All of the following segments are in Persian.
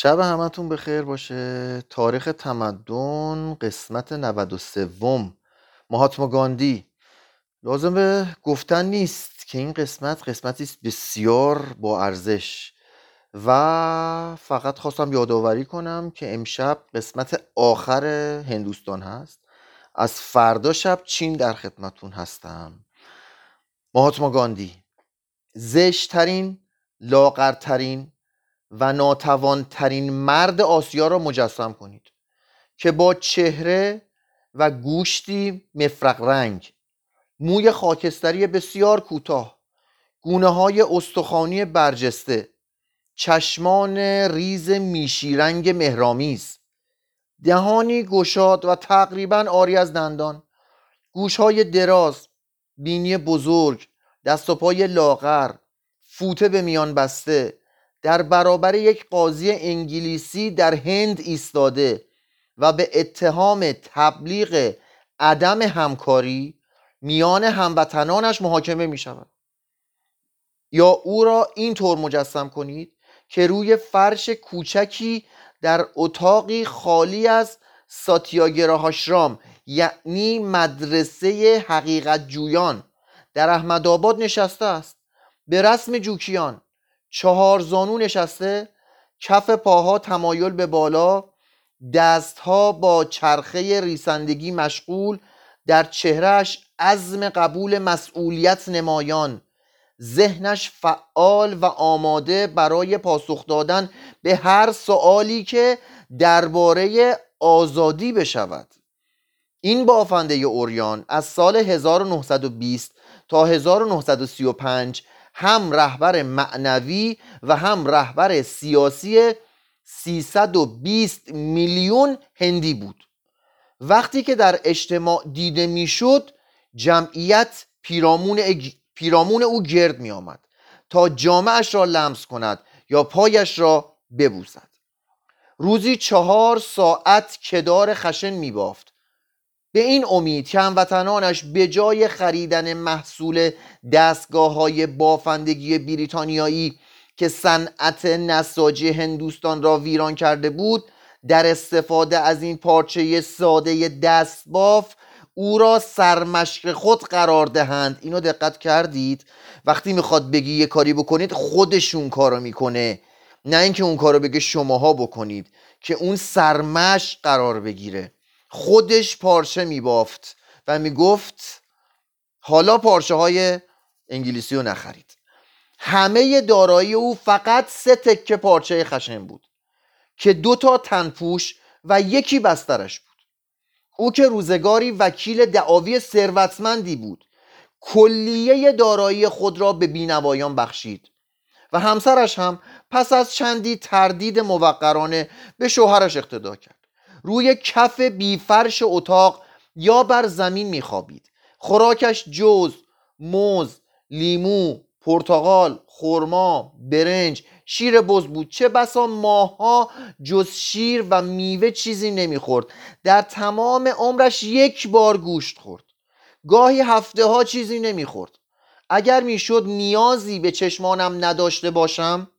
شب همتون بخیر باشه. تاریخ تمدن قسمت 93 مهاتما گاندی. لازم به گفتن نیست که این قسمت قسمتی است بسیار با ارزش. و فقط خواستم یادآوری کنم که امشب قسمت آخر هندوستان هست. از فردا شب چین در خدمتون هستم. مهاتما گاندی. زشترین لاغرترین و ناتوانترین مرد آسیا را مجسم کنید که با چهره و گوشتی مفرق رنگ موی خاکستری بسیار کوتاه گونه های استخوانی برجسته چشمان ریز میشی رنگ مهرامیز دهانی گشاد و تقریبا آری از دندان گوشهای دراز بینی بزرگ دست و پای لاغر فوته به میان بسته در برابر یک قاضی انگلیسی در هند ایستاده و به اتهام تبلیغ عدم همکاری میان هموطنانش محاکمه می شود یا او را اینطور مجسم کنید که روی فرش کوچکی در اتاقی خالی از ساتیاگراهاشرام یعنی مدرسه حقیقت جویان در احمدآباد نشسته است. به رسم جوکیان چهار زانو نشسته کف پاها تمایل به بالا دستها با چرخه ریسندگی مشغول در چهرهش عزم قبول مسئولیت نمایان. ذهنش فعال و آماده برای پاسخ دادن به هر سوالی که درباره آزادی بشود. این بافنده اوریان از سال 1920 تا 1935 هم رهبر معنوی و هم رهبر سیاسی 320 میلیون هندی بود. وقتی که در اجتماع دیده می‌شد جمعیت پیرامون, پیرامون او گرد می آمد تا جامعش را لمس کند یا پایش را ببوسد. روزی چهار ساعت کدار خشن می بافت به این امید که هموطنانش به جای خریدن محصول دستگاه های بافندگی بریتانیایی که صنعت نساجی هندوستان را ویران کرده بود در استفاده از این پارچه ساده دست باف او را سرمشق خود قرار دهند. اینو دقت کردید؟ وقتی می‌خواد بگی یه کاری بکنید خودشون کارو می‌کنه. نه اینکه اون کارو بگه شماها بکنید که اون سرمشق قرار بگیره. خودش پارچه میبافت و می‌گفت حالا پارچه های انگلیسی رو نخرید. همه دارایی او فقط سه تکه پارچه خشن بود که دو تا تنپوش و یکی بسترش بود. او که روزگاری وکیل دعاوی ثروتمندی بود کلیه دارایی خود را به بینوایان بخشید و همسرش هم پس از چندی تردید موقرانه به شوهرش اقتدا کرد. روی کف بیفرش اتاق یا بر زمین میخوابید. خوراکش جوز، موز، لیمو، پرتغال، خرما، برنج، شیر بز بود چه بسا ماها جز شیر و میوه چیزی نمی‌خورد. در تمام عمرش یک بار گوشت خورد. گاهی هفته ها چیزی نمی‌خورد. اگر می‌شد نیازی به چشمانم نداشته باشم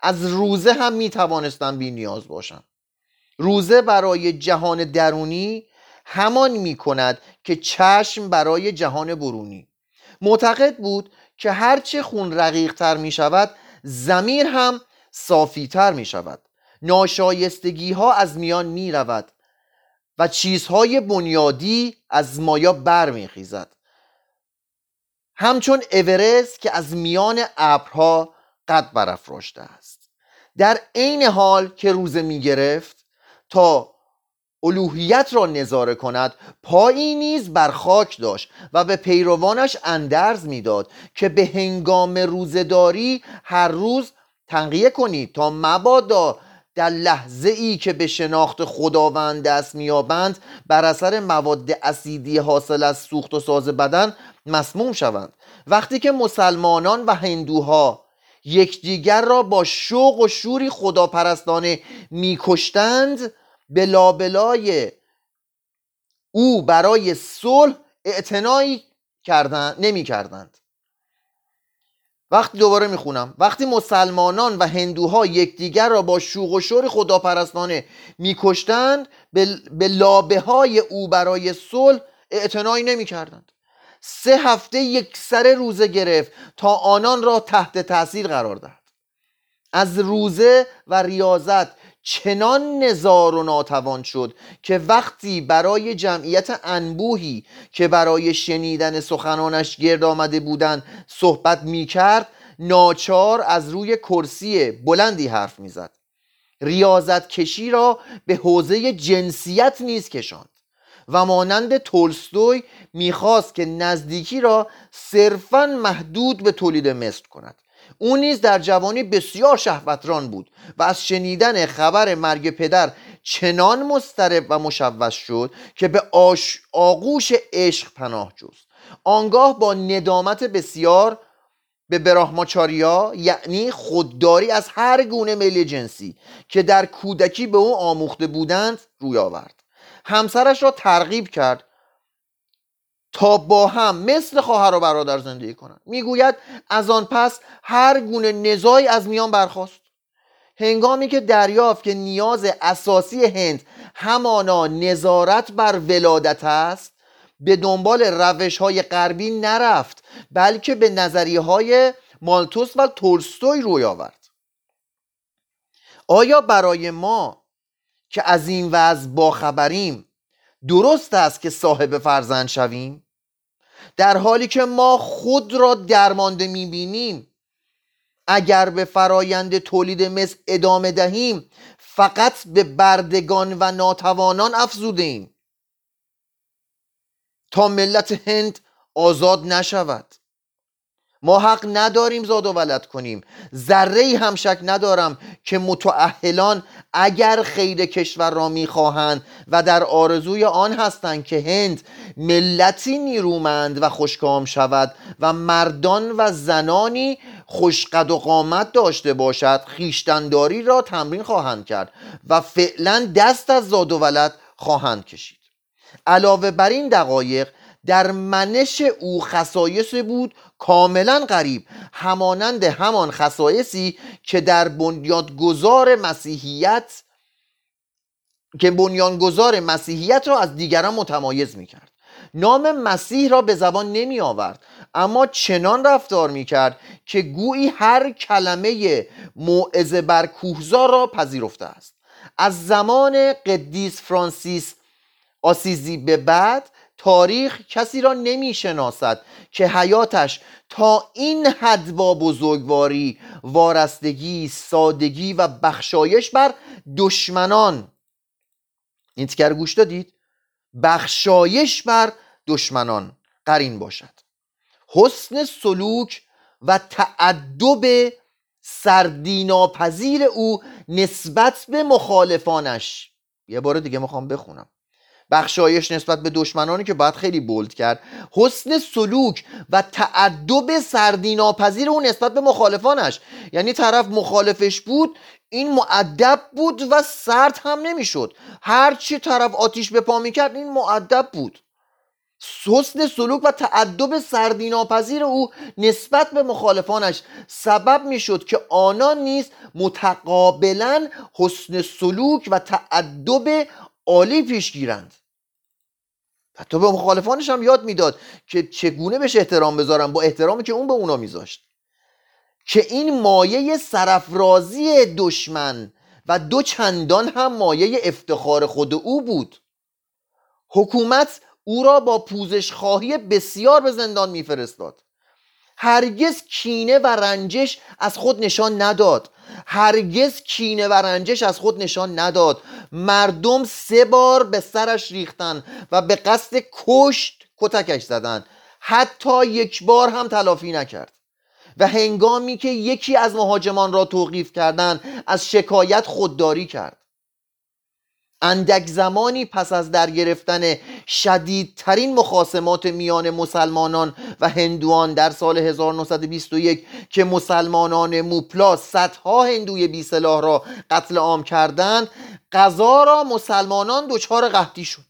از روزه هم می‌توانستم بی نیاز باشم. روزه برای جهان درونی همان می کند که چشم برای جهان برونی. معتقد بود که هرچه خون رقیق تر می شود زمیر هم صافی تر می شود ناشایستگی ها از میان می رود و چیزهای بنیادی از مایا بر می خیزد همچون اورست که از میان ابرها قد برافراشته است. در عین حال که روزه می گرفت تا الوهیت را نظاره کند پایی نیز بر خاک داشت و به پیروانش اندرز می‌داد که به هنگام روزداری هر روز تنقیه کنید تا مبادا در لحظه ای که به شناخت خداوند دست میابند بر اثر مواد اسیدی حاصل از سوخت و ساز بدن مسموم شوند. وقتی که مسلمانان و هندوها یکدیگر را با شوق و شوری خداپرستانه میکشتند. به لابلای او برای صلح اعتنایی کردن نمی کردند وقتی دوباره می‌خونم. وقتی مسلمانان و هندوها یکدیگر را با شوق و شور خداپرستانه میکشتند به لابه های او برای صلح اعتنایی نمی‌کردند. سه هفته یک سر روزه گرفت تا آنان را تحت تاثیر قرار دهد. از روزه و ریاضت چنان نزار و ناتوان شد که وقتی برای جمعیت انبوهی که برای شنیدن سخنانش گرد آمده بودند صحبت می کرد ناچار از روی کرسی بلندی حرف می‌زد. ریاضت کشی را به حوزه جنسیت نیز کشاند. و مانند تولستوی می‌خواست که نزدیکی را صرفا محدود به تولید مثل کند. او نیز در جوانی بسیار شهوتران بود و از شنیدن خبر مرگ پدر چنان مسترب و مشوش شد که به آش... آغوش عشق پناه جست. آنگاه با ندامت بسیار به براهماچاریا یعنی خودداری از هر گونه میل جنسی که در کودکی به او آموخته بودند روی آورد. همسرش را ترغیب کرد تا با هم مثل خواهر و برادر زندگی کنند. می‌گوید از آن پس هر گونه نزاعی از میان برخواست هنگامی که دریافت که نیاز اساسی هند همانا نظارت بر ولادت است به دنبال روش های غربی نرفت بلکه به نظریه های مالتوس و تولستوی روی آورد. آیا برای ما که از این وضع باخبریم درست است که صاحب فرزند شویم؟ در حالی که ما خود را درمانده می‌بینیم اگر به فرایند تولید مثل ادامه دهیم فقط به بردگان و ناتوانان افزوده ایم تا ملت هند آزاد نشود. ما حق نداریم زاد و ولد کنیم. ذره هم شک ندارم که متعهلان اگر خیر کشور را می‌خواهند و در آرزوی آن هستند که هند ملتی نیرومند و خوشکام شود و مردان و زنانی خوشقد و قامت داشته باشد خیشتنداری را تمرین خواهند کرد و فعلا دست از زاد و ولد خواهند کشید. علاوه بر این دقایق در منش او خصایص بود کاملا غریب همانند همان خصایصی که در بنیادگذار مسیحیت که بنیانگذار مسیحیت را از دیگران متمایز می کرد نام مسیح را به زبان نمی آورد اما چنان رفتار می کرد که گویی هر کلمه موعظه بر کوهزار را پذیرفته است. از زمان قدیس فرانسیس آسیزی به بعد تاریخ کسی را نمی شناسد که حیاتش تا این حد با بزرگواری وارستگی سادگی و بخشایش بر دشمنان. این تکر گوش دادید؟ بخشایش بر دشمنان. قرین باشد. حسن سلوک و تعدب سردیناپذیر او نسبت به مخالفانش. یه بار دیگه می‌خوام بخونم. بخشایش نسبت به دشمنانی که باید خیلی بولد کرد. حسن سلوک و تعدب سردیناپذیر او نسبت به مخالفانش. یعنی طرف مخالفش بود این معدب بود و سرد هم نمی‌شد. هرچی طرف آتیش به پا می‌کرد این معدب بود. حسن سلوک و تعدب سردیناپذیر او نسبت به مخالفانش سبب می‌شد که آنان نیز متقابلا حسن سلوک و تعدب عالی پیش گیرند. حتی به مخالفانش هم یاد می‌داد که چگونه بهش احترام بذارن با احترامی که اون به اونا میذاشت. که این مایه سرفرازی دشمن و دو چندان هم مایه افتخار خود او بود. حکومت او را با پوزش خواهی بسیار به زندان میفرستاد. هرگز کینه و رنجش از خود نشان نداد. هرگز کینه و رنجش از خود نشان نداد. مردم سه بار به سرش ریختن و به قصد کشت کتکش زدن. حتی یک بار هم تلافی نکرد. و هنگامی که یکی از مهاجمان را توقیف کردند از شکایت خودداری کرد. اندک زمانی پس از در گرفتن شدیدترین مخاسمات میان مسلمانان و هندوان در سال 1921 که مسلمانان موپلا صدها هندوی بی سلاح را قتل عام کردند قضا را مسلمانان دچار قحطی شد.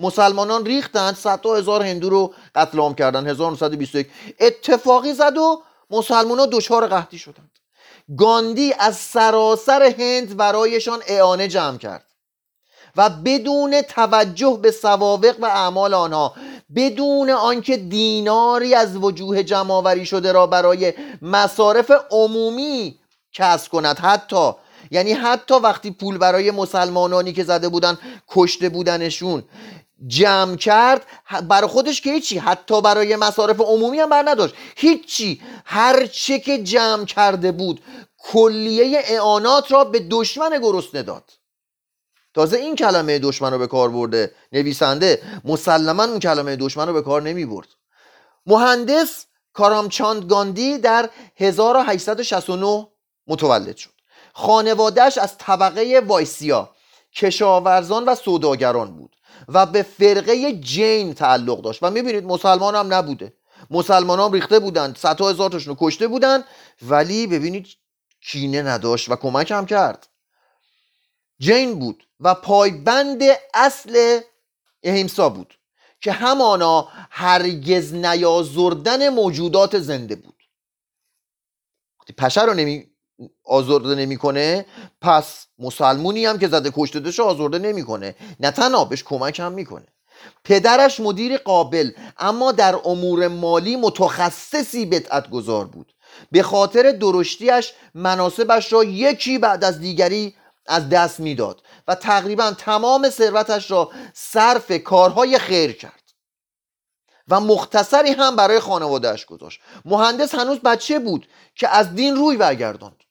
مسلمانان ریختند صدها هزار هندو رو قتل عام کردند 1921 اتفاقی زد و مسلمان ها دچار قحطی شدند. گاندی از سراسر هند برایشان اعانه جمع کرد. و بدون توجه به سوابق و اعمال آنها بدون آنکه دیناری از وجوه جمعآوری شده را برای مصارف عمومی کسب کند. حتی یعنی حتی وقتی پول برای مسلمانانی که زده بودن کشته بودنشون جمع کرد برای خودش که هیچی حتی برای مصارف عمومی هم بر نداشت هیچی. هر چه که جمع کرده بود کلیه اعانات را به دشمن گرسنه داد. تازه این کلمه دشمن رو به کار برده نویسنده. مسلما اون کلمه دشمن رو به کار نمی برد. مهندس کارامچاند گاندی در 1869 متولد شد. خانوادهش از طبقه وایسیا کشاورزان و سوداگران بود و به فرقه جین تعلق داشت. و می‌بینید مسلمان هم نبوده. مسلمان هم ریخته بودند صدها هزار تاشون کشته بودن ولی ببینید کینه نداشت و کمک هم کرد. جین بود و پایبند اصل اهیمسا بود که همانا هرگز نیازردن موجودات زنده بود. وقتی پشه رو نمی آزرده نمی‌کنه پس مسلمونی هم که زده کشته دشه آزرده نمی‌کنه. نه تنها بهش کمک هم می‌کنه. پدرش مدیر قابل اما در امور مالی متخصصی بدعت گذار بود. به خاطر درشتیش مناسبش را یکی بعد از دیگری از دست می‌داد و تقریبا تمام ثروتش را صرف کارهای خیر کرد. و مختصری هم برای خانوادهش گذاشت. مهندس هنوز بچه بود که از دین روی برگرداند.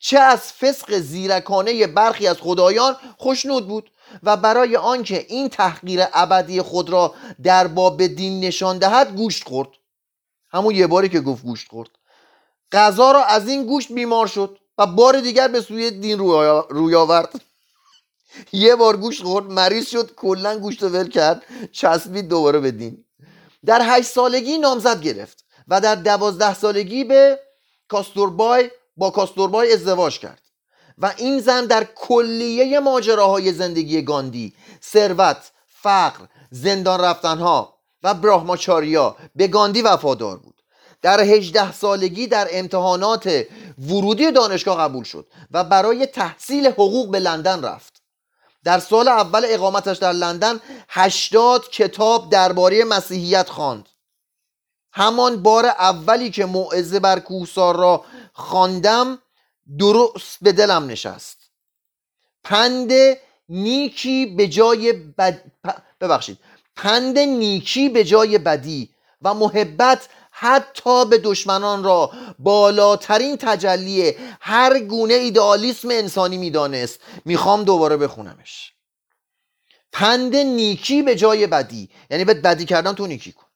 چه از فسق زیرکانه برخی از خدایان خوشنود بود و برای آنکه این تحقیر ابدی خود را در باب دین نشان دهد گوشت خورد. همون یه باری که گفت گوشت خورد. غذا را از این گوشت بیمار شد. و بار دیگر به سوی دین روی آورد یه بار گوشت خورد مریض شد کلا گوشت ول کرد چسبید دوباره به دین. در هشت سالگی نامزد گرفت و در دوازده سالگی به کاستوربای با کاستوربای ازدواج کرد. و این زن در کلیه ماجراهای زندگی گاندی ثروت فقر زندان رفتنها و براهماچاریا به گاندی وفادار بود. در هجده سالگی در امتحانات ورودی دانشگاه قبول شد و برای تحصیل حقوق به لندن رفت. در سال اول اقامتش در لندن هشتاد کتاب درباره مسیحیت خواند. همان بار اولی که موعظه بر کوهسار را خواندم درست به دلم نشست. پند نیکی به جای بد... ببخشید. پند نیکی به جای بدی و محبت حتی به دشمنان را بالاترین تجلی هر گونه ایدئالیسم انسانی می‌دانست. می‌خوام دوباره بخونمش. پند نیکی به جای بدی یعنی به بدی کردن تو نیکی کن.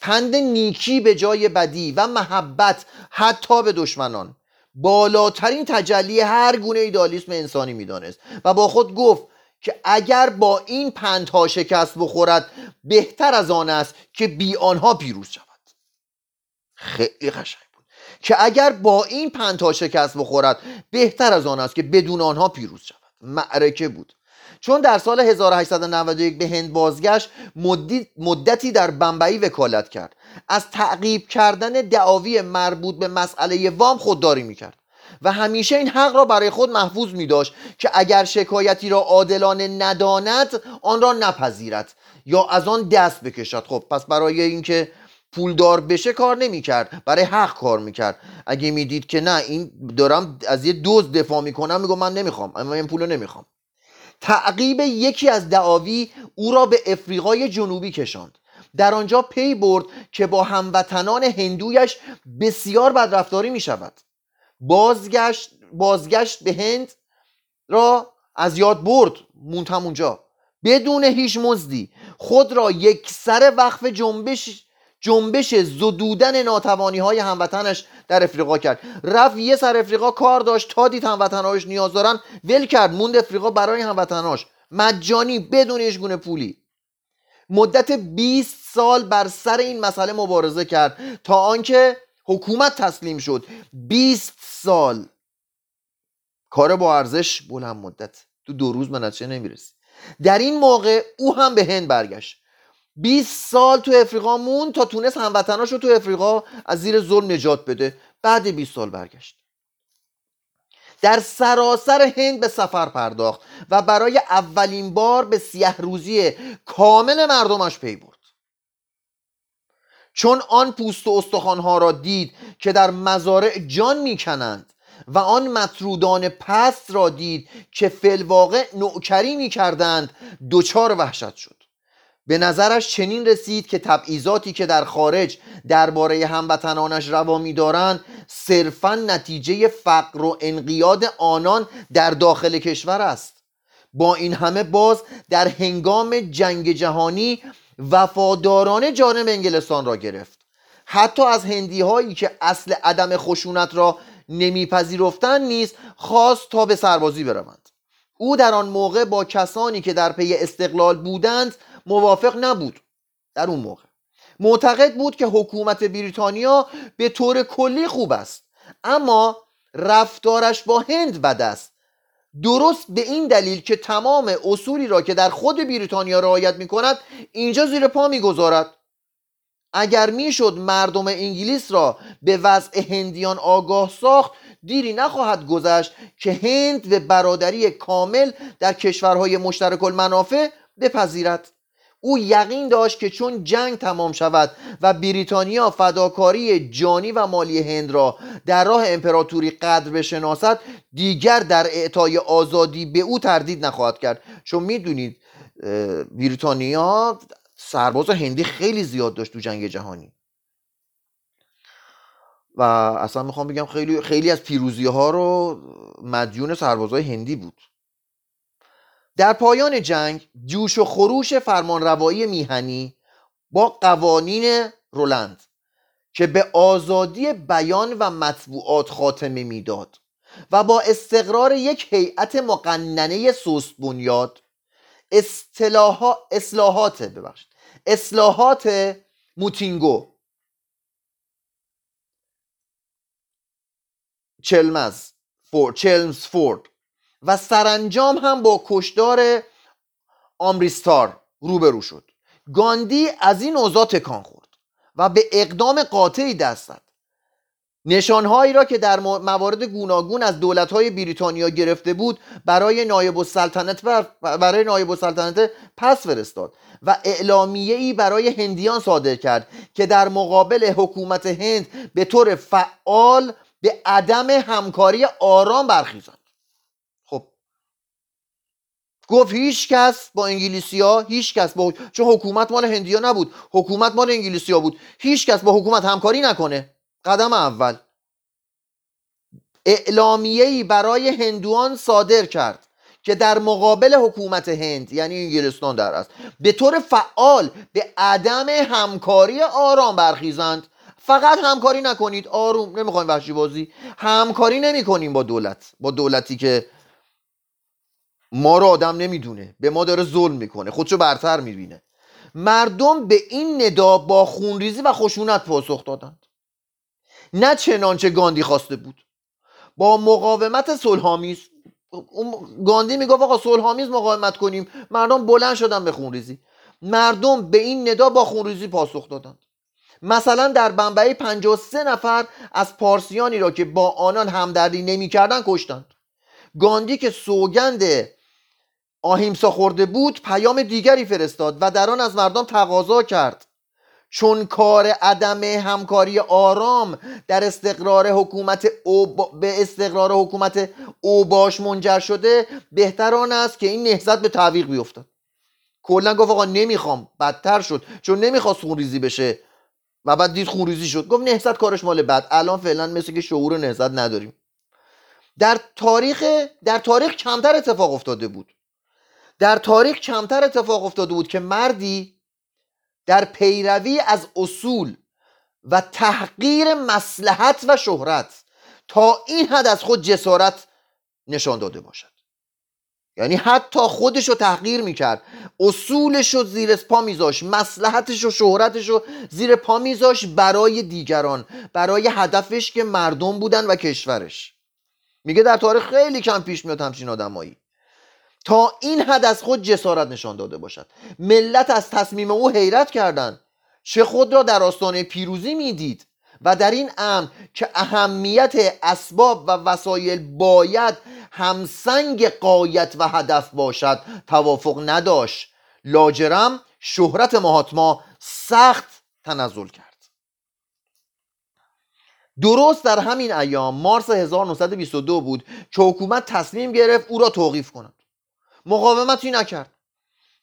پند نیکی به جای بدی و محبت حتی به دشمنان بالاترین تجلی هر گونه ایدالیسم انسانی می‌دانست. و با خود گفت که اگر با این پندها شکست بخورد بهتر از آن است که بی آنها پیروز شود. خیلی قشنگ بود. که اگر با این پندها شکست بخورد بهتر از آن است که بدون آنها پیروز شود. معرکه بود. چون در سال 1891 به هند بازگشت مدتی در بمبئی وکالت کرد. از تعقیب کردن دعاوی مربوط به مسئله وام خودداری می‌کرد. و همیشه این حق را برای خود محفوظ می داشت که اگر شکایتی را عادلانه نداند آن را نپذیرد یا از آن دست بکشد. خب پس برای اینکه پولدار بشه کار نمی‌کرد. برای حق کار می‌کرد. اگه می‌دید که نه این دارم از یه دوز دفاع می‌کنم میگم من نمی‌خوام. اما این پولو نمی‌خوام. تعقیب یکی از دعاوی او را به افریقای جنوبی کشاند. در آنجا پی برد که با هموطنان هندویش بسیار بدرفتاری می شود بازگشت, بازگشت به هند را از یاد برد. موند اونجا بدون هیچ مزدی. خود را یک سر وقف جنبش جنبش زدودن ناتوانی های هموطنش در افریقا کرد. رفت یه سر افریقا کار داشت تا دید هموطنهاش نیاز دارن ول کرد موند افریقا برای هموطنهاش. مجانی بدون هیچ گونه پولی. مدت 20 سال بر سر این مسئله مبارزه کرد تا آنکه حکومت تسلیم شد. 20 سال. کار با ارزش بلند مدت. تو دو روز به نتیجه نمی‌رسی. در این موقع او هم به هند برگشت. 20 سال تو افریقا مون تا تونست هموطناش رو تو افریقا از زیر ظلم نجات بده. بعد 20 سال برگشت. در سراسر هند به سفر پرداخت و برای اولین بار به سیه روزی کامل مردمش پی برد. چون آن پوست و استخوانها را دید که در مزارع جان می‌کنند و آن مطرودان پست را دید که فلواقع نوکری می‌کردند دچار وحشت شد. به نظرش چنین رسید که تبعیضاتی که در خارج درباره هموطنانش روا میدارند صرفا نتیجه فقر و انقیاد آنان در داخل کشور است. با این همه باز در هنگام جنگ جهانی وفاداران جانب انگلستان را گرفت. حتی از هندی هایی که اصل عدم خشونت را نمیپذیرفتند نیز خواست تا به سربازی بروند. او در آن موقع با کسانی که در پی استقلال بودند موافق نبود در اون موقع. معتقد بود که حکومت بریتانیا به طور کلی خوب است اما رفتارش با هند بد است. درست به این دلیل که تمام اصولی را که در خود بریتانیا رعایت می کند اینجا زیر پا می‌گذارد. اگر می‌شد مردم انگلیس را به وضع هندیان آگاه ساخت دیری نخواهد گذشت که هند به برادری کامل در کشورهای مشترک المنافع بپذیرد. او یقین داشت که چون جنگ تمام شود و بریتانیا فداکاری جانی و مالی هند را در راه امپراتوری قدر بشناسد دیگر در اعطای آزادی به او تردید نخواهد کرد. چون می‌دونید بریتانیا سرباز هندی خیلی زیاد داشت تو جنگ جهانی. و اصلا می‌خوام بگم خیلی خیلی از پیروزی ها رو مدیون سربازهای هندی بود. در پایان جنگ جوش و خروش فرمانروایی میهنی با قوانین رولند که به آزادی بیان و مطبوعات خاتمه می‌داد و با استقرار یک هیئت مقننه سوست بنیاد اصلاحات ببخشید اصلاحات موتینگو چلمز فورد چلمز فورد و سرانجام هم با کشدار آمریستار روبرو شد. گاندی از این اوضاع تکان خورد و به اقدام قاطعی دست زد. نشانهایی را که در موارد گوناگون از دولتهای بریتانیا گرفته بود برای نایب السلطنت برای نایب السلطنت پس فرستاد و اعلامیه ای برای هندیان صادر کرد که در مقابل حکومت هند به طور فعال به عدم همکاری آرام برخیزد. گفت هیچ کس با انگلیسی ها هیچ کس با چون حکومت مال هندی ها نبود. حکومت مال انگلیسی ها بود. هیچ کس با حکومت همکاری نکنه. قدم اول. اعلامیه‌ای برای هندوان صادر کرد که در مقابل حکومت هند یعنی انگلستان در است به طور فعال به عدم همکاری آرام برخیزند. فقط همکاری نکنید. آروم نمی‌خوایم وحشی بازی. همکاری نمی‌کنیم با دولت. با دولتی که ما رو آدم نمی‌دونه. به ما داره ظلم می‌کنه. خودشو برتر می‌بینه. مردم به این ندا با خونریزی و خشونت پاسخ دادند. نه چنانچه گاندی خواسته بود. با مقاومت صلحآمیز گاندی می‌گفت آقا صلحآمیز مقاومت کنیم. مردم بلند شدن به خونریزی. مردم به این ندا با خونریزی پاسخ دادند. مثلا در بمبئی 53 نفر از پارسیانی را که با آنان همدردی نمی‌کردند کشتند. گاندی که سوگند آهیمسا خورده بود پیام دیگری فرستاد و در آن از مردم تقاضا کرد. چون کار عدم همکاری آرام در استقرار حکومت به استقرار حکومت اوباش منجر شده بهتر آن است که این نهضت به تعویق بیفتد. کلا گفت آقا نمی‌خوام بدتر شد. چون نمی‌خواست خونریزی بشه و بعد دید خونریزی شد. گفت نهضت کارش مال بعد الان فعلا مثل که شعور نهضت نداریم. در تاریخ در تاریخ کمتر اتفاق افتاده بود. در تاریخ کمتر اتفاق افتاده بود که مردی در پیروی از اصول و تحقیر مسلحت و شهرت تا این حد از خود جسارت نشان داده باشد. یعنی حتی خودش رو تحقیر می‌کرد. اصولش رو زیر پا میذاش مسلحتش و شهرتش رو زیر پا میذاش برای دیگران برای هدفش که مردم بودن و کشورش. میگه در تاریخ خیلی کم پیش میاد همچین آدمایی. تا این حد از خود جسارت نشان داده باشد. ملت از تصمیم او حیرت کردند. چه خود را در آستانه پیروزی می‌دید و در این امر که اهمیت اسباب و وسایل باید همسنگ قایت و هدف باشد توافق نداشت. لاجرم شهرت مهاتما سخت تنزل کرد. درست در همین ایام مارس 1922 بود که حکومت تصمیم گرفت او را توقیف کند. مقاومتی نکرد.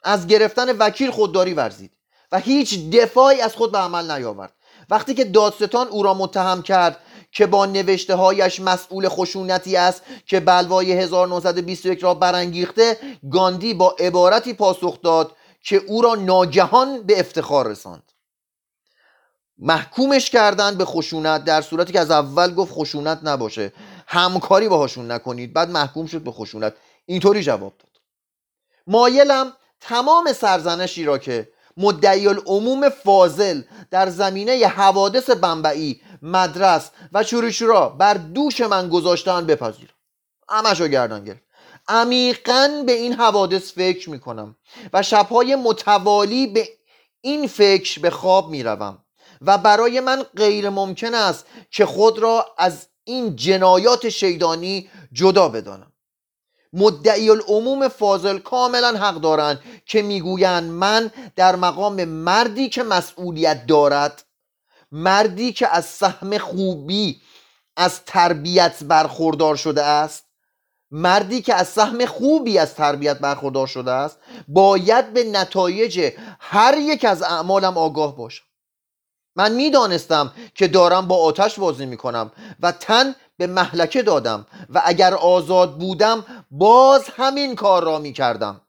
از گرفتن وکیل خودداری ورزید و هیچ دفاعی از خود به عمل نیاورد. وقتی که دادستان او را متهم کرد که با نوشته هایش مسئول خشونتی است که بلوای 1921 را برانگیخته گاندی با عبارتی پاسخ داد که او را ناگهان به افتخار رساند. محکومش کردن به خشونت در صورتی که از اول گفت خشونت نباشه. همکاری باهاشون نکنید بعد محکوم شد به خشونت. اینطوری جواب داد. مایلم تمام سرزنشی را که مدعی العموم فاضل در زمینه حوادث بمبئی مدرس و چوریچورا بر دوش من گذاشتن بپذیرم همش رو گردن گرفت. عمیقا به این حوادث فکر می‌کنم و شبهای متوالی به این فکر به خواب می‌روم و برای من غیر ممکن است که خود را از این جنایات شیدانی جدا بدانم. مدعی العموم فاضل کاملا حق دارند که می‌گویند من در مقام مردی که مسئولیت دارد مردی که از سهم خوبی از تربیت برخوردار شده است مردی که از سهم خوبی از تربیت برخوردار شده است باید به نتایج هر یک از اعمالم آگاه باشم. من می‌دانستم که دارم با آتش بازی می‌کنم و تن به محلکه دادم و اگر آزاد بودم باز همین کار را می‌کردم.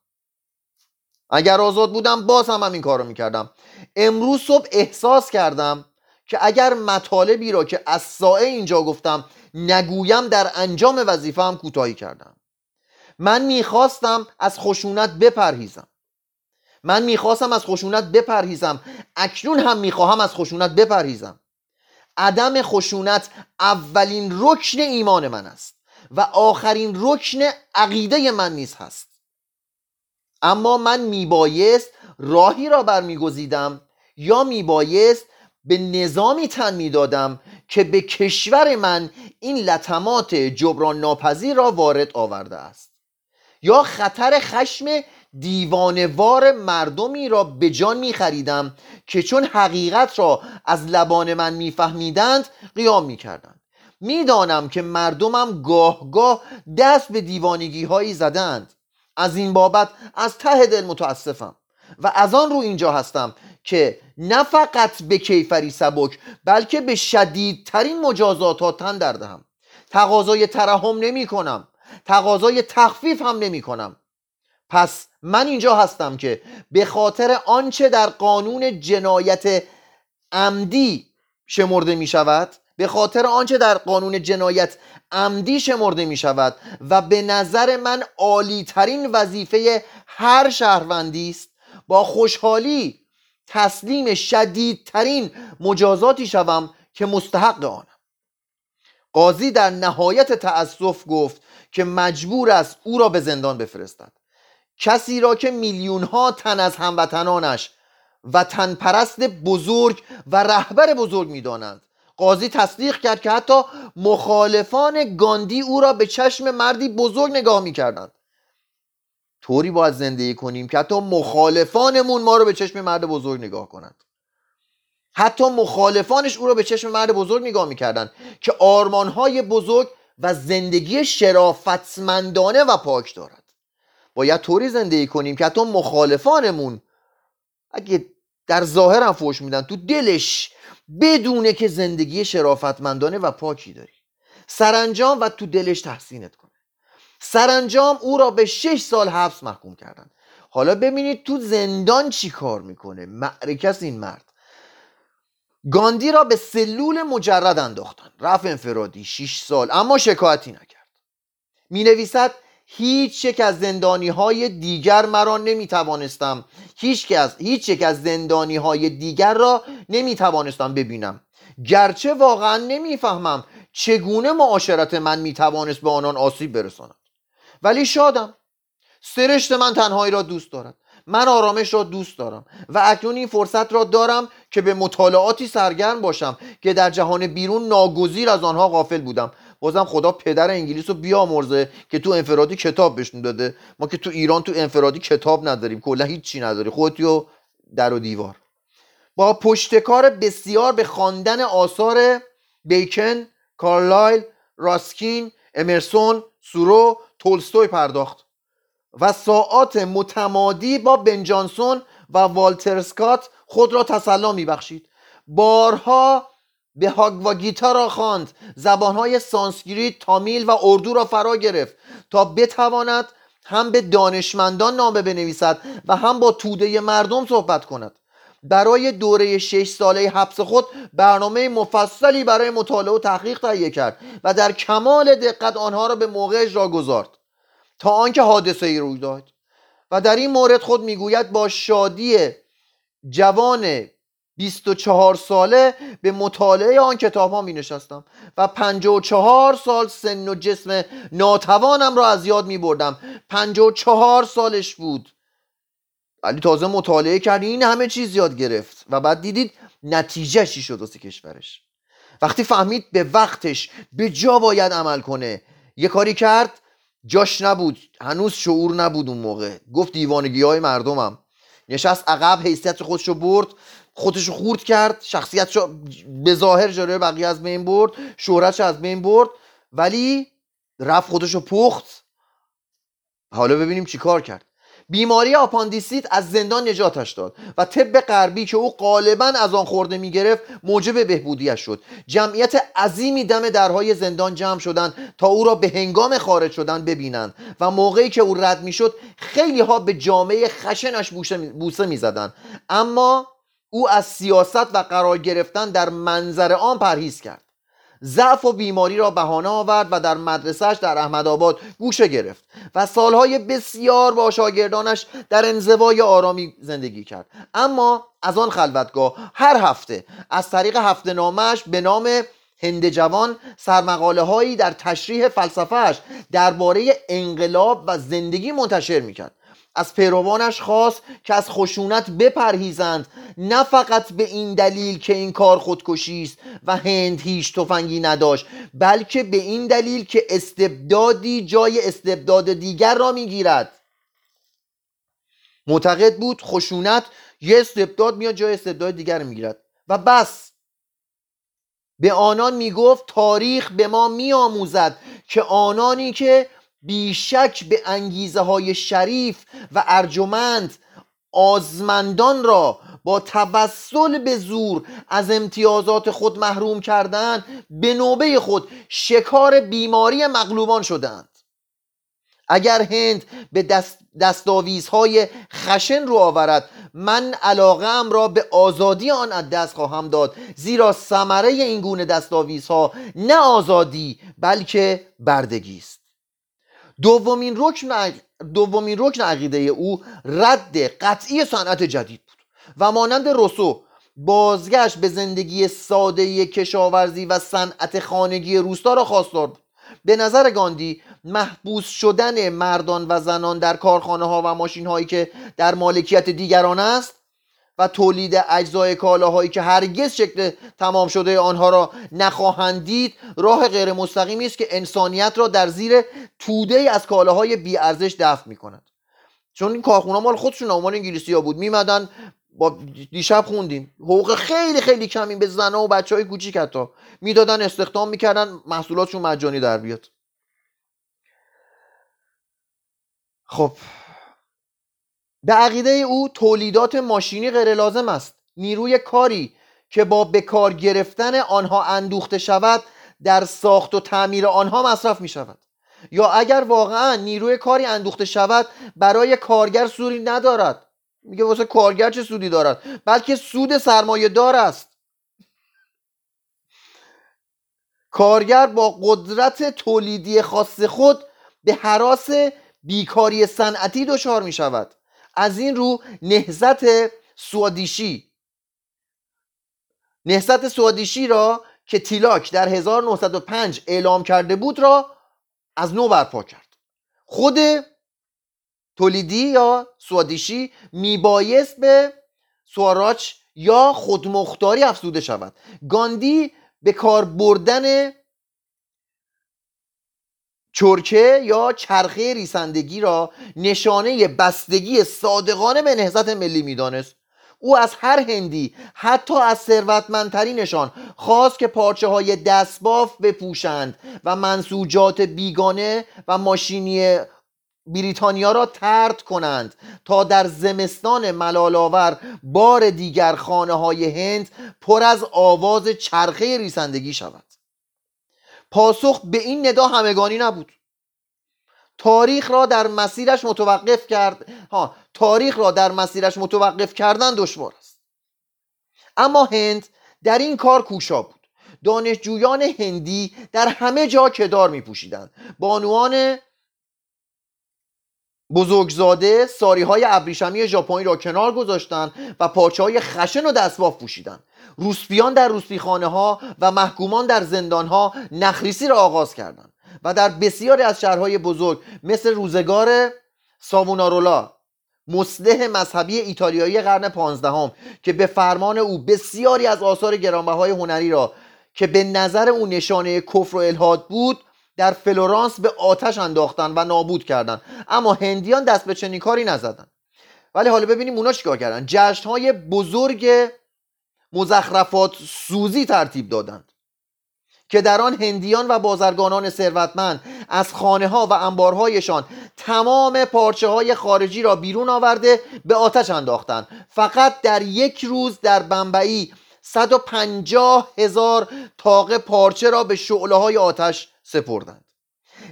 اگر آزاد بودم باز هم همین کار را می‌کردم. امروز صبح احساس کردم که اگر مطالبی را که از سائه اینجا گفتم نگویم در انجام وظیفه هم کوتاهی کردم. من می‌خواستم از خشونت بپرهیزم. من می‌خواستم از خشونت بپرهیزم. اکنون هم می‌خواهم از خشونت بپرهیزم. عدم خشونت اولین رکن ایمان من است و آخرین رکن عقیده من نیز هست. اما من میبایست راهی را برمیگزیدم یا میبایست به نظامی تن می‌دادم که به کشور من این لطمات جبران ناپذیر را وارد آورده است. یا خطر خشم دیوانوار مردمی را به جان می خریدم که چون حقیقت را از لبان من میفهمیدند قیام می کردند می‌دانم که مردمم گاه گاه دست به دیوانگی هایی زدند. از این بابت از ته دل متاسفم و از آن رو اینجا هستم که نه فقط به کیفری سبک بلکه به شدیدترین مجازات ها تن دردهم تقاضای ترحم نمی کنم تقاضای تخفیف هم نمی کنم پس من اینجا هستم که به خاطر آنچه در قانون جنایت عمدی شمرده می شود به خاطر آنچه در قانون جنایت عمدی شمرده می شود و به نظر من عالی ترین وظیفه هر شهروندی است با خوشحالی تسلیم شدیدترین مجازاتی شوم که مستحق آنم. قاضی در نهایت تأسف گفت که مجبور است او را به زندان بفرستد. کسی را که میلیون ها تن از هموطنانش و پرست بزرگ و رهبر بزرگ می‌دانند. قاضی تصدیق کرد که حتی مخالفان گاندی او را به چشم مردی بزرگ نگاه می‌کردند. طوری باید زندگی کنیم که حتی مخالفانمون ما رو به چشم مرد بزرگ نگاه کنند. حتی مخالفانش او را به چشم مرد بزرگ نگاه می‌کردند که آرمانهای بزرگ و زندگی شرافتمندانه و پاک دارد باید طوری زندگی کنیم که حتی مخالفانمون اگه در ظاهر هم فوش میدن تو دلش بدونه که زندگی شرافتمندانه و پاکی داری. سرانجام و تو دلش تحسینت کنه. سرانجام او را به شش سال حبس محکوم کردن. حالا ببینید تو زندان چی کار می‌کنه. معرکس این مرد. گاندی را به سلول مجرد انداختن. رفت انفرادی 6 سال اما شکایتی نکرد. می نویسد هیچ یک از زندانی های دیگر مرا نمی توانستم هیچ از هیچ یک از زندانی های دیگر را نمی توانستم ببینم. گرچه واقعا نمی‌فهمم چگونه معاشرت من می توانست به آنان آسیب برساند. ولی شادم. سرشت من تنهایی را دوست دارد. من آرامش را دوست دارم و اکنون این فرصت را دارم که به مطالعاتی سرگرم باشم که در جهان بیرون ناگزیر از آنها غافل بودم. بازم خدا پدر انگلیس رو بیامرزه که تو انفرادی کتاب بهشون داده. ما که تو ایران تو انفرادی کتاب نداریم. کلا هیچی نداری. خودتی و در و دیوار. با پشتکار بسیار به خواندن آثار بیکن کارلایل راسکین امرسون سورو تولستوی پرداخت. و ساعات متمادی با بن جانسون و والتر اسکات خود را تسلا میبخشید. بارها بهاگاواد گیتا را خواند. زبانهای سانسکریت تامیل و اردو را فرا گرفت تا بتواند هم به دانشمندان نامه بنویسد و هم با توده مردم صحبت کند. برای دوره شش ساله حبس خود برنامه مفصلی برای مطالعه و تحقیق تهیه کرد و در کمال دقت آنها را به موقع اجرا گذارد تا آنکه حادثه ای روی داد. و در این مورد خود می‌گوید با شادی جوان 24 ساله به مطالعه آن کتاب ها می نشستم و 54 سال سن و جسم ناتوانم را از یاد می بردم 54 سالش بود. ولی تازه مطالعه کرد. این همه چیز یاد گرفت و بعد دیدید نتیجه چی شد واسه کشورش. وقتی فهمید به وقتش به جا باید عمل کنه. یه کاری کرد جاش نبود هنوز شعور نبود اون موقع. گفت دیوانگی های مردمم. نشست عقب حیثیت خودشو برد. خودشو خورد کرد شخصیتشو به ظاهر جلوی بقیه از بین برد شهرتش از بین برد ولی رفت خودشو پخت. حالا ببینیم چی کار کرد. بیماری آپاندیسیت از زندان نجاتش داد و طب غربی که او غالبا از آن خورده می‌گرفت موجب بهبودیش شد. جمعیت عظیمی دم درهای زندان جمع شدند تا او را به هنگام خارج شدن ببینند و موقعی که او رد می‌شد خیلی ها به جامعه خشنش بوسه می‌زدند. اما او از سیاست و قرار گرفتن در منظر آن پرهیز کرد. ضعف و بیماری را بهانه آورد و در مدرسهش در احمدآباد گوشه گرفت و سالهای بسیار با شاگردانش در انزوای آرامی زندگی کرد. اما از آن خلوتگاه هر هفته از طریق هفته نامش به نام هند جوان سرمقاله هایی در تشریح فلسفهش درباره انقلاب و زندگی منتشر می‌کرد. از پیروانش خواست که از خشونت بپرهیزند. نه فقط به این دلیل که این کار خودکشی است و هند هیچ تفنگی نداشت بلکه به این دلیل که استبدادی جای استبداد دیگر را می‌گیرد. معتقد بود خشونت یه استبداد میاد جای استبداد دیگر می‌گیرد. و بس. به آنان می‌گفت تاریخ به ما میآموزد که آنانی که بیشک به انگیزه های شریف و ارجمند آزمندان را با توسل به زور از امتیازات خود محروم کردن به نوبه خود شکار بیماری مغلوبان شدند. اگر هند به دست دستاویزهای خشن رو آورد من علاقه را به آزادی آن از دست خواهم داد زیرا ثمره این گونه دستاویزها نه آزادی بلکه بردگی است. دومین رکن دومین رکن عقیده او رد قطعی صنعت جدید بود و مانند روسو بازگشت به زندگی ساده کشاورزی و صنعت خانگی روستا را خواستار بود. به نظر گاندی محبوس شدن مردان و زنان در کارخانه ها و ماشین هایی که در مالکیت دیگران است و تولید اجزای کالاهایی که هرگز شکل تمام شده آنها را نخواهند دید راه غیر مستقیمی است که انسانیت را در زیر توده از کالاهای بی ارزش دفع می کند چون این کارخونه مال خودشون مال انگلیسی ها بود. میمدن با دیشب خوندیم. حقوق خیلی خیلی کمی به زنها و بچه های کوچیک حتی می‌دادن استخدام می‌کردن. محصولاتشون مجانی در بیاد. خب به عقیده او تولیدات ماشینی غیر لازم است. نیروی کاری که با بکار گرفتن آنها اندوخته شود در ساخت و تعمیر آنها مصرف می شود یا اگر واقعا نیروی کاری اندوخته شود برای کارگر سودی ندارد. میگه واسه کارگر چه سودی دارد؟ بلکه سود سرمایه دار است. کارگر با قدرت تولیدی خاص خود به حراس بیکاری صنعتی دچار می شود از این رو نهزت سوادیشی. نهزت سوادیشی را که تیلاک در 1905 اعلام کرده بود را از نو برپا کرد. خود تولیدی یا سوادیشی میبایست به سواراچ یا خودمختاری افزوده شود. گاندی به کار بردن چرکه یا چرخه ریسندگی را نشانه بستگی صادقانه به نهضت ملی می‌دانست. او از هر هندی حتی از ثروتمندترینشان خواست که پارچه های دستباف بپوشند و منسوجات بیگانه و ماشینی بریتانیا را ترد کنند تا در زمستان ملالاور بار دیگر خانه های هند پر از آواز چرخه ریسندگی شود. پاسخ به این ندا همگانی نبود. تاریخ را در مسیرش متوقف کرد. ها تاریخ را در مسیرش متوقف کردن دشوار است. اما هند در این کار کوشا بود. دانشجویان هندی در همه جا کدار می پوشیدند بانوان بزرگزاده ساری های ابریشمی ژاپنی را کنار گذاشتند و پارچه های خشن و دستباف پوشیدند. روسپیان در روسپیخانه ها و محکومان در زندان ها نخریسی را آغاز کردند و در بسیاری از شهرهای بزرگ مثل روزگار ساوونارولا مسلح مذهبی ایتالیایی قرن پانزدهم که به فرمان او بسیاری از آثار گرانبهای هنری را که به نظر او نشانه کفر و الهاد بود در فلورانس به آتش انداختن و نابود کردند. اما هندیان دست به چنین کاری نزدند. ولی حالا ببینیم اونا چیکار کردن؟ جشن های بزرگ مزخرفات سوزی ترتیب دادند که در آن هندیان و بازرگانان ثروتمند از خانه ها و انبارهایشان تمام پارچه های خارجی را بیرون آورده به آتش انداختند. فقط در یک روز در بمبئی 150 هزار تاقه پارچه را به شعله های آتش سپردند.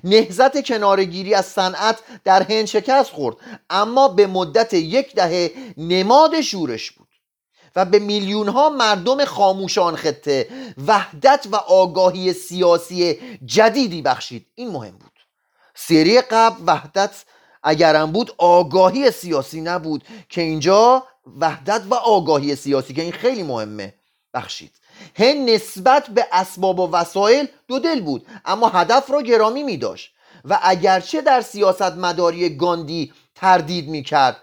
نهزت کنارگیری از صنعت در هند شکست خورد اما به مدت یک دهه نماد شورش بود. و به میلیون ها مردم خاموشان خطه وحدت و آگاهی سیاسی جدیدی بخشید. این مهم بود. سری قبل وحدت اگرم بود آگاهی سیاسی نبود که اینجا وحدت و آگاهی سیاسی که این خیلی مهمه بخشید. هند نسبت به اسباب و وسایل دو دل بود اما هدف را گرامی می داشت و اگرچه در سیاست مداری گاندی تردید می کرد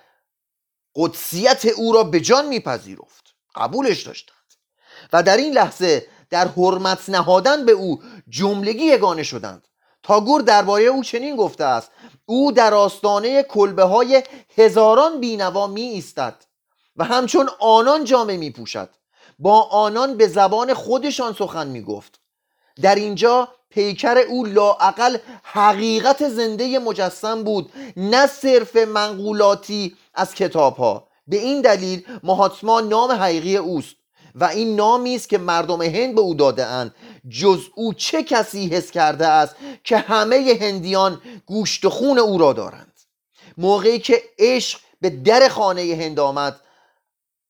قدسیت او را به جان میپذیرفت. قبولش داشتند. و در این لحظه در حرمت نهادن به او جملگی یگانه شدند. تاگور درباره او چنین گفته است. او در آستانه کلبه های هزاران بینوا می ایستد و همچون آنان جامه می پوشد با آنان به زبان خودشان سخن می گفت در اینجا پیکر او لاعقل حقیقت زنده مجسم بود نه صرف منقولاتی از کتاب ها به این دلیل مهاتما نام حقیقی اوست و این نامی است که مردم هند به او داده اند. جز او چه کسی حس کرده است که همه هندیان گوشت خون او را دارند؟ موقعی که عشق به در خانه هند آمد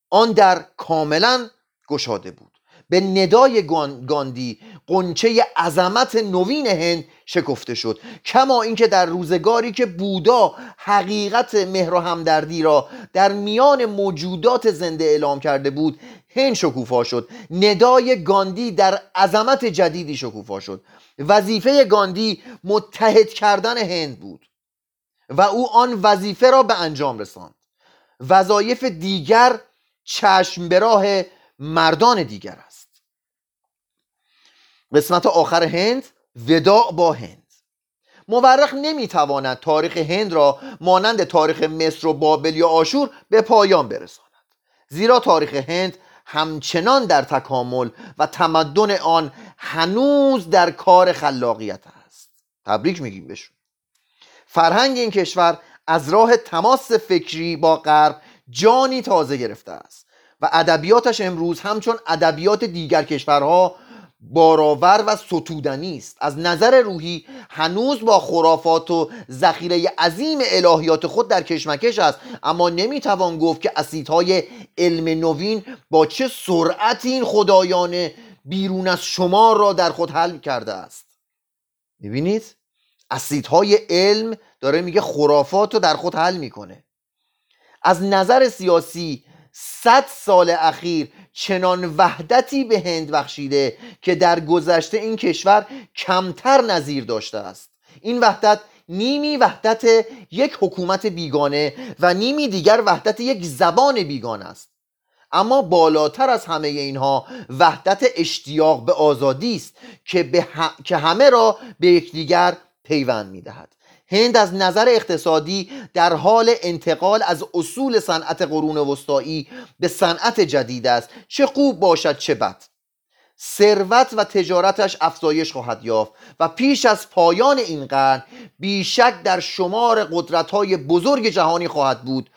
آن در کاملا گشاده بود. به ندای گاندی قنچه عظمت نوین هند شکفته شد. کما اینکه در روزگاری که بودا حقیقت مهر و همدردی را در میان موجودات زنده اعلام کرده بود هند شکوفا شد. ندای گاندی در عظمت جدیدی شکوفا شد. وظیفه گاندی متحد کردن هند بود و او آن وظیفه را به انجام رساند. وظایف دیگر چشم به راه مردان دیگر است. قسمت آخر هند وداع با هند. مورخ نمی‌تواند تاریخ هند را مانند تاریخ مصر و بابل یا آشور به پایان برساند. زیرا تاریخ هند همچنان در تکامل و تمدن آن هنوز در کار خلاقیت است. تبریک میگیم بهشون. فرهنگ این کشور از راه تماس فکری با غرب جانی تازه گرفته است و ادبیاتش امروز همچون ادبیات دیگر کشورها بارآور و ستودنی است. از نظر روحی هنوز با خرافات و ذخیره عظیم الهیات خود در کشمکش است. اما نمی‌توان گفت که اسیدهای علم نوین با چه سرعت این خدایان بیرون از شما را در خود حل کرده است. می‌بینید؟ اسیدهای علم داره میگه خرافات رو در خود حل می‌کنه. از نظر سیاسی صد سال اخیر چنان وحدتی به هند بخشیده که در گذشته این کشور کمتر نظیر داشته است. این وحدت نیمی وحدت یک حکومت بیگانه و نیمی دیگر وحدت یک زبان بیگانه است. اما بالاتر از همه اینها وحدت اشتیاق به آزادی است که, به که همه را به یکدیگر پیوند می‌دهد. هند از نظر اقتصادی در حال انتقال از اصول صنعت قرون وسطایی به صنعت جدید است. چه خوب باشد چه بد. ثروت و تجارتش افزایش خواهد یافت و پیش از پایان این قرن بیشک در شمار قدرت‌های بزرگ جهانی خواهد بود.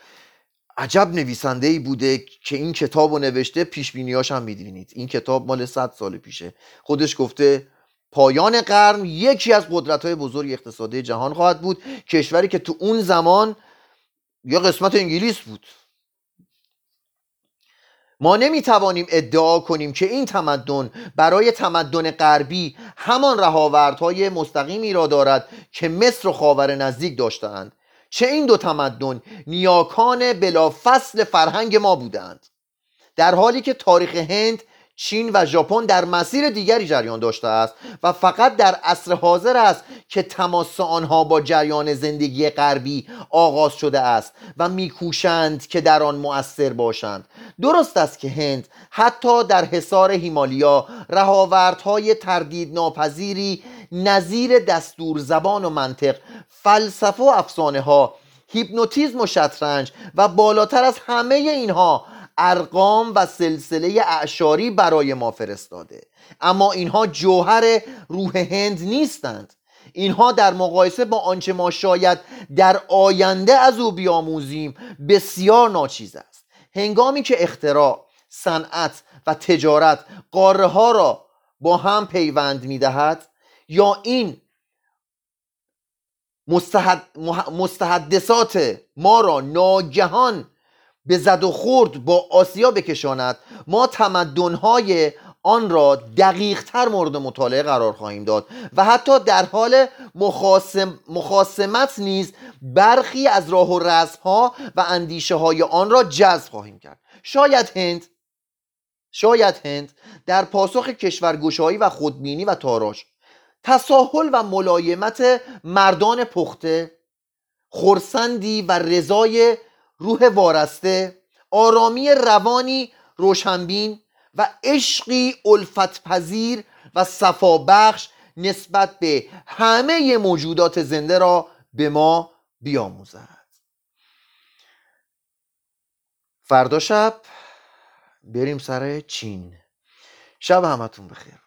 عجب نویسنده ای بوده که این کتاب رو نوشته پیش بینیاش هم می‌دونید. این کتاب مال 100 سال پیشه. خودش گفته پایان قرن یکی از قدرت های بزرگ اقتصادی جهان خواهد بود کشوری که تو اون زمان یا قسمت انگلیس بود. ما نمی‌توانیم ادعا کنیم که این تمدن برای تمدن غربی همان رهاوردهای مستقیمی را دارد که مصر و خاور نزدیک داشتند چه این دو تمدن نیاکان بلافصل فرهنگ ما بودند. در حالی که تاریخ هند چین و ژاپن در مسیر دیگری جریان داشته است و فقط در عصر حاضر است که تماس آنها با جریان زندگی غربی آغاز شده است و میکوشند که در آن مؤثر باشند. درست است که هند حتی در حصار هیمالیا رهاوردهای تردید ناپذیری نظیر دستور زبان و منطق فلسفه و افسانه ها هیپنوتیزم و شطرنج و بالاتر از همه اینها ارقام و سلسله اعشاری برای ما فرستاده. اما اینها جوهر روح هند نیستند. اینها در مقایسه با آنچه ما شاید در آینده از او بیاموزیم بسیار ناچیز است. هنگامی که اختراع صنعت و تجارت قاره ها را با هم پیوند می دهد یا این مستحدثات ما را ناگهان به زد و خورد با آسیا بکشاند. ما تمدنهای آن را دقیق تر مورد مطالعه قرار خواهیم داد و حتی در حال مخاسم مخاسمت نیز برخی از راه و رسم و اندیشه های آن را جذب خواهیم کرد. شاید هند شاید هند در پاسخ کشورگوشایی و خودبینی و تاراش تساهل و ملایمت مردان پخته خورسندی و رضای روح وارسته آرامی روانی روشنبین و عشقی الفت پذیر و صفابخش نسبت به همه موجودات زنده را به ما بیاموزد. فردا شب بریم سر چین. شب همتون بخیر.